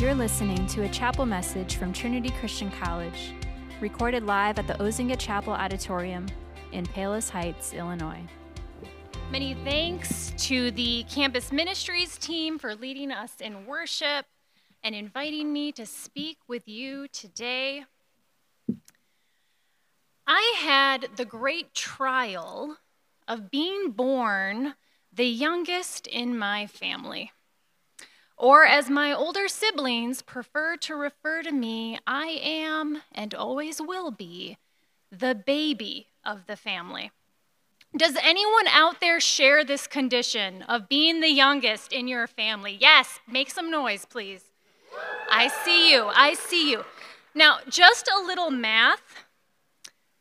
You're listening to a chapel message from Trinity Christian College, recorded live at the Ozinga Chapel Auditorium in Palos Heights, Illinois. Many thanks to the campus ministries team for leading us in worship and inviting me to speak with you today. I had the great trial of being born the youngest in my family. Or, as my older siblings prefer to refer to me, I am and always will be the baby of the family. Does anyone out there share this condition of being the youngest in your family? Yes, make some noise, please. I see you. I see you. Now, just a little math.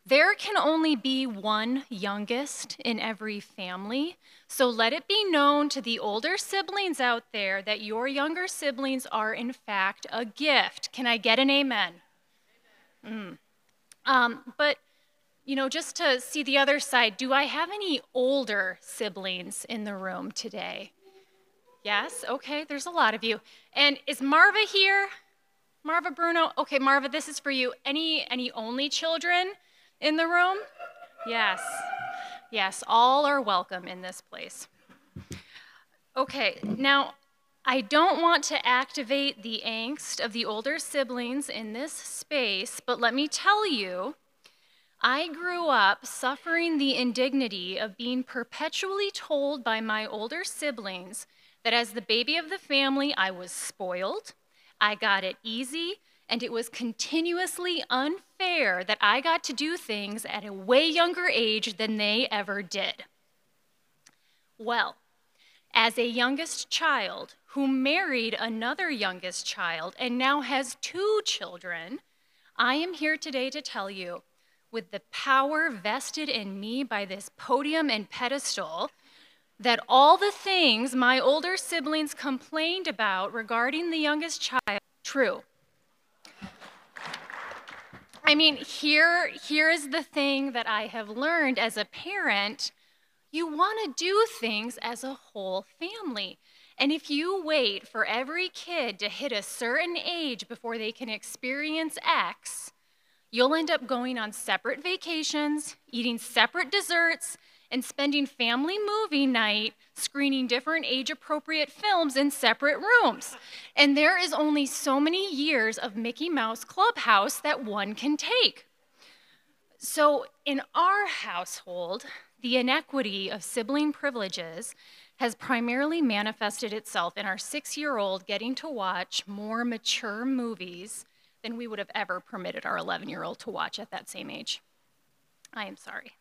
There can only be one youngest in every family. So let it be known to the older siblings out there that your younger siblings are, in fact, a gift. Can I get an amen? Mm. Um, but, you know, just to see the other side, do I have any older siblings in the room today? Yes? Okay, there's a lot of you. And is Marva here? Marva Bruno? Okay, Marva, this is for you. Any any only children in the room? Yes. Yes, all are welcome in this place. Okay, now I don't want to activate the angst of the older siblings in this space, but let me tell you, I grew up suffering the indignity of being perpetually told by my older siblings that as the baby of the family, I was spoiled, I got it easy, and it was continuously unfair that I got to do things at a way younger age than they ever did. Well, as a youngest child who married another youngest child and now has two children, I am here today to tell you, with the power vested in me by this podium and pedestal, that all the things my older siblings complained about regarding the youngest child true. I mean, here, here is the thing that I have learned as a parent you want to do things as a whole family. And if you wait for every kid to hit a certain age before they can experience X, you'll end up going on separate vacations, eating separate desserts, and spending family movie night screening different age appropriate films in separate rooms. And there is only so many years of Mickey Mouse Clubhouse that one can take. So, in our household, the inequity of sibling privileges has primarily manifested itself in our six year old getting to watch more mature movies than we would have ever permitted our 11 year old to watch at that same age. I am sorry.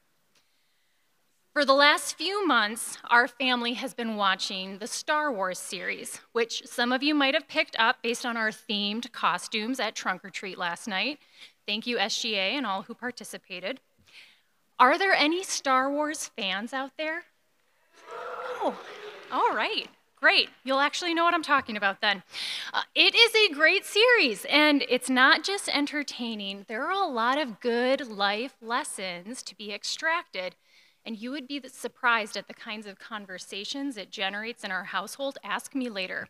For the last few months, our family has been watching the Star Wars series, which some of you might have picked up based on our themed costumes at Trunk or Treat last night. Thank you, SGA, and all who participated. Are there any Star Wars fans out there? Oh, all right. Great. You'll actually know what I'm talking about then. Uh, it is a great series, and it's not just entertaining. There are a lot of good life lessons to be extracted and you would be surprised at the kinds of conversations it generates in our household. Ask me later.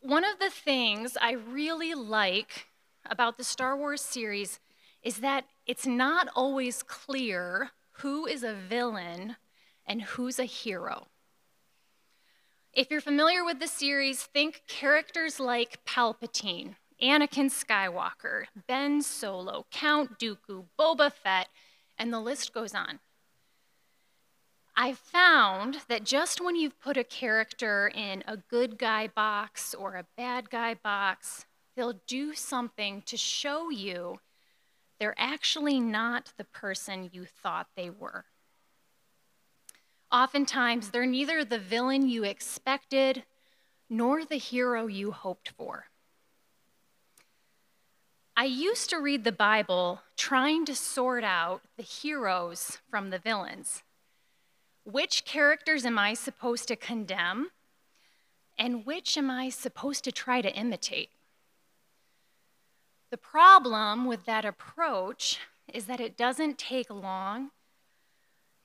One of the things I really like about the Star Wars series is that it's not always clear who is a villain and who's a hero. If you're familiar with the series, think characters like Palpatine, Anakin Skywalker, Ben Solo, Count Dooku, Boba Fett, and the list goes on. I've found that just when you've put a character in a good guy box or a bad guy box, they'll do something to show you they're actually not the person you thought they were. Oftentimes, they're neither the villain you expected nor the hero you hoped for. I used to read the Bible trying to sort out the heroes from the villains. Which characters am I supposed to condemn? And which am I supposed to try to imitate? The problem with that approach is that it doesn't take long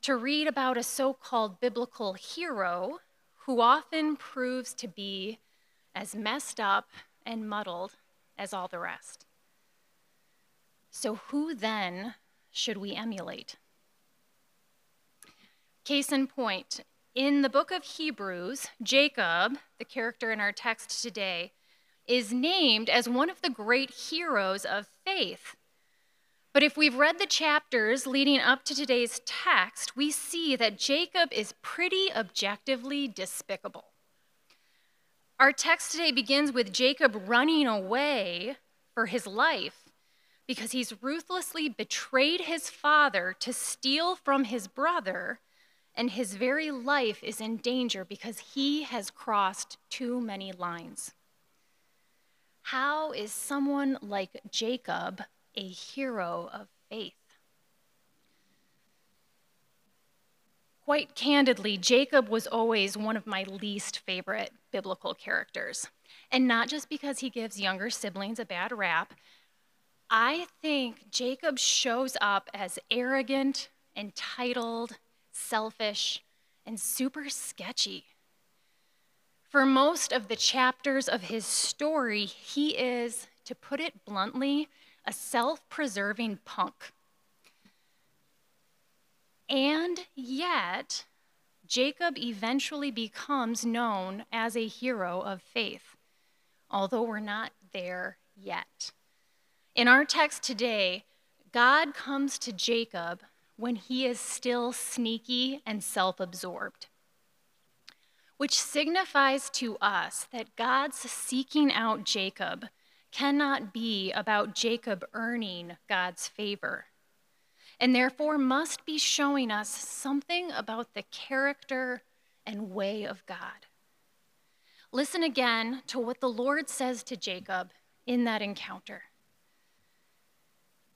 to read about a so called biblical hero who often proves to be as messed up and muddled as all the rest. So, who then should we emulate? Case in point, in the book of Hebrews, Jacob, the character in our text today, is named as one of the great heroes of faith. But if we've read the chapters leading up to today's text, we see that Jacob is pretty objectively despicable. Our text today begins with Jacob running away for his life because he's ruthlessly betrayed his father to steal from his brother, and his very life is in danger because he has crossed too many lines. How is someone like Jacob a hero of faith? Quite candidly, Jacob was always one of my least favorite biblical characters. And not just because he gives younger siblings a bad rap. I think Jacob shows up as arrogant, entitled, selfish, and super sketchy. For most of the chapters of his story, he is, to put it bluntly, a self preserving punk. And yet, Jacob eventually becomes known as a hero of faith, although we're not there yet. In our text today, God comes to Jacob when he is still sneaky and self absorbed which signifies to us that God's seeking out Jacob cannot be about Jacob earning God's favor, and therefore must be showing us something about the character and way of God. Listen again to what the Lord says to Jacob in that encounter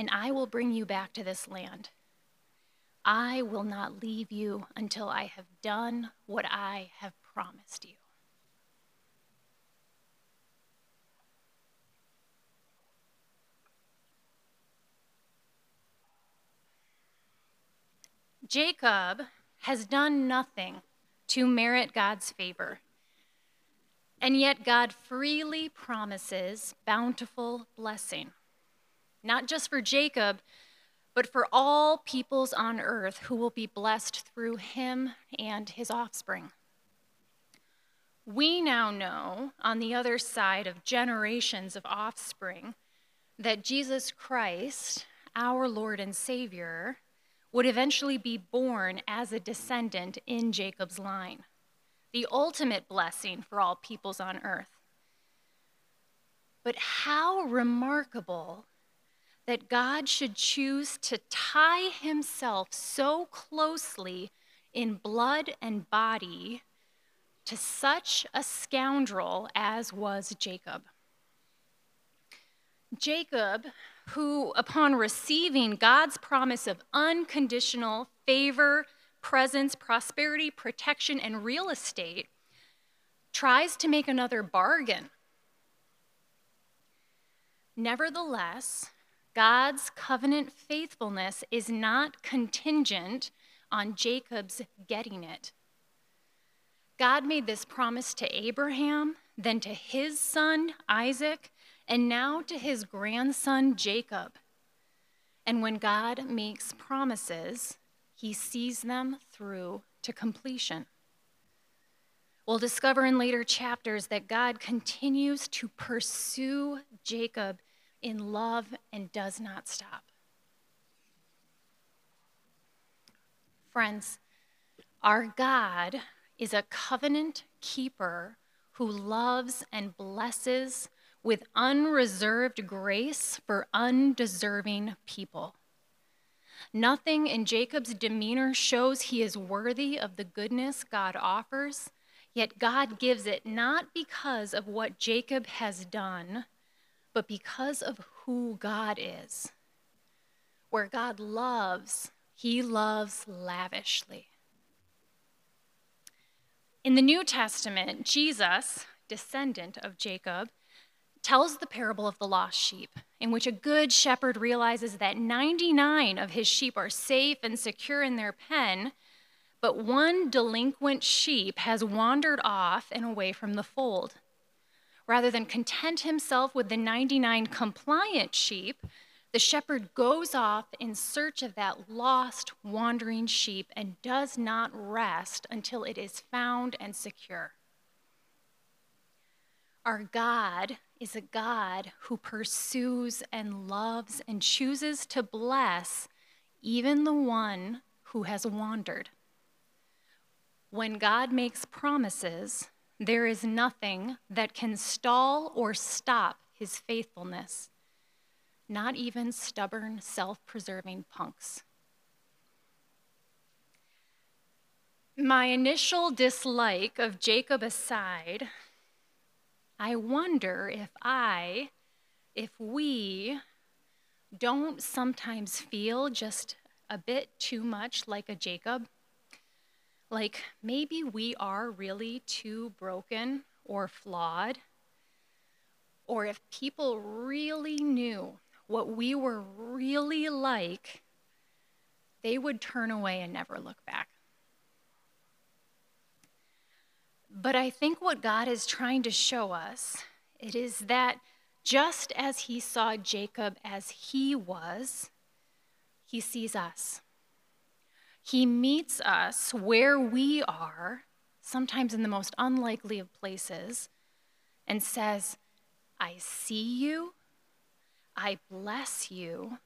and I will bring you back to this land. I will not leave you until I have done what I have promised you. Jacob has done nothing to merit God's favor. And yet, God freely promises bountiful blessing, not just for Jacob, but for all peoples on earth who will be blessed through him and his offspring. We now know, on the other side of generations of offspring, that Jesus Christ, our Lord and Savior, would eventually be born as a descendant in Jacob's line, the ultimate blessing for all peoples on earth. But how remarkable that God should choose to tie himself so closely in blood and body to such a scoundrel as was Jacob. Jacob, who, upon receiving God's promise of unconditional favor, presence, prosperity, protection, and real estate, tries to make another bargain. Nevertheless, God's covenant faithfulness is not contingent on Jacob's getting it. God made this promise to Abraham, then to his son Isaac, and now to his grandson Jacob. And when God makes promises, he sees them through to completion. We'll discover in later chapters that God continues to pursue Jacob in love and does not stop. Friends, our God is a covenant keeper who loves and blesses with unreserved grace for undeserving people. Nothing in Jacob's demeanor shows he is worthy of the goodness God offers, Yet God gives it not because of what Jacob has done, but because of who God is. Where God loves, he loves lavishly. In the New Testament, Jesus, descendant of Jacob, tells the parable of the lost sheep, in which a good shepherd realizes that 99 of his sheep are safe and secure in their pen, but one delinquent sheep has wandered off and away from the fold. Rather than content himself with the 99 compliant sheep, the shepherd goes off in search of that lost, wandering sheep and does not rest until it is found and secure. Our God is a God who pursues and loves and chooses to bless even the one who has wandered. When God makes promises, there is nothing that can stall or stop his faithfulness not even stubborn, self preserving punks. My initial dislike of Jacob aside, I wonder if I, if we, don't sometimes feel just a bit too much like a Jacob. Like maybe we are really too broken or flawed. Or if people really knew what we were really like, they would turn away and never look back. But I think what God is trying to show us it is that just as he saw Jacob as he was, he sees us. He meets us where we are, sometimes in the most unlikely of places, and says, I see you, I bless you,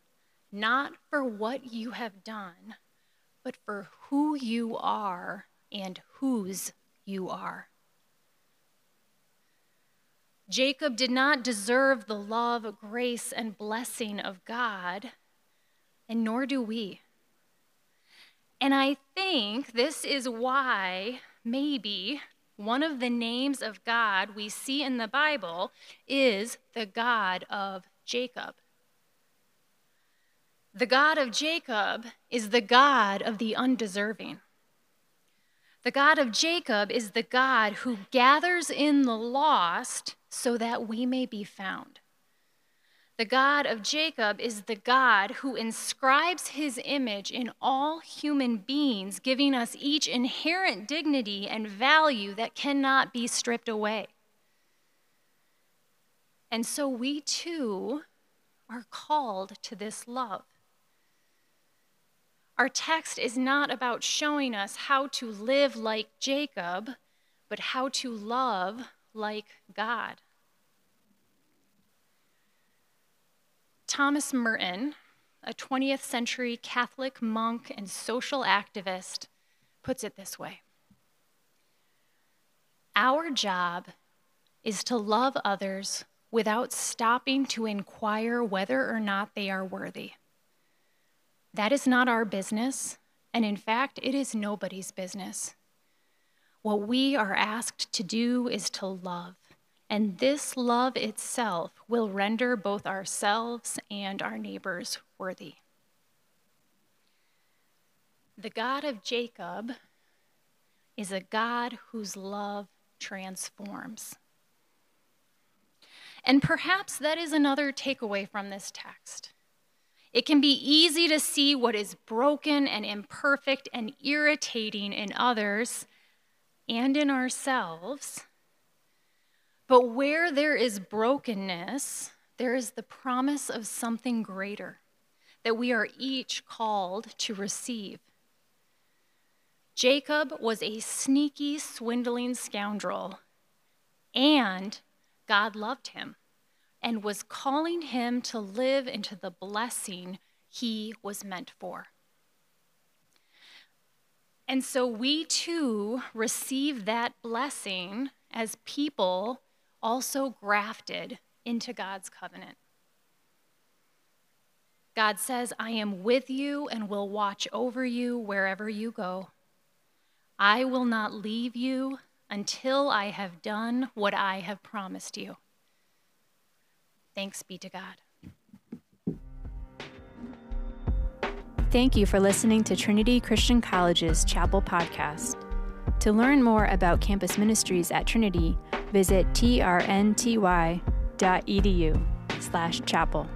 not for what you have done, but for who you are and whose you are. Jacob did not deserve the love, grace, and blessing of God, and nor do we. And I think this is why, maybe, one of the names of God we see in the Bible is the God of Jacob. The God of Jacob is the God of the undeserving. The God of Jacob is the God who gathers in the lost so that we may be found. The God of Jacob is the God who inscribes his image in all human beings, giving us each inherent dignity and value that cannot be stripped away. And so we too are called to this love. Our text is not about showing us how to live like Jacob, but how to love like God. Thomas Merton, a 20th century Catholic monk and social activist, puts it this way Our job is to love others without stopping to inquire whether or not they are worthy. That is not our business, and in fact, it is nobody's business. What we are asked to do is to love, and this love itself will render both ourselves and our neighbors worthy. The God of Jacob is a God whose love transforms. And perhaps that is another takeaway from this text. It can be easy to see what is broken and imperfect and irritating in others and in ourselves. But where there is brokenness, there is the promise of something greater that we are each called to receive. Jacob was a sneaky, swindling scoundrel, and God loved him and was calling him to live into the blessing he was meant for. And so we too receive that blessing as people also grafted into God's covenant. God says, I am with you and will watch over you wherever you go. I will not leave you until I have done what I have promised you. Thanks be to God. Thank you for listening to Trinity Christian College's Chapel Podcast. To learn more about campus ministries at Trinity, visit trnty.edu slash chapel.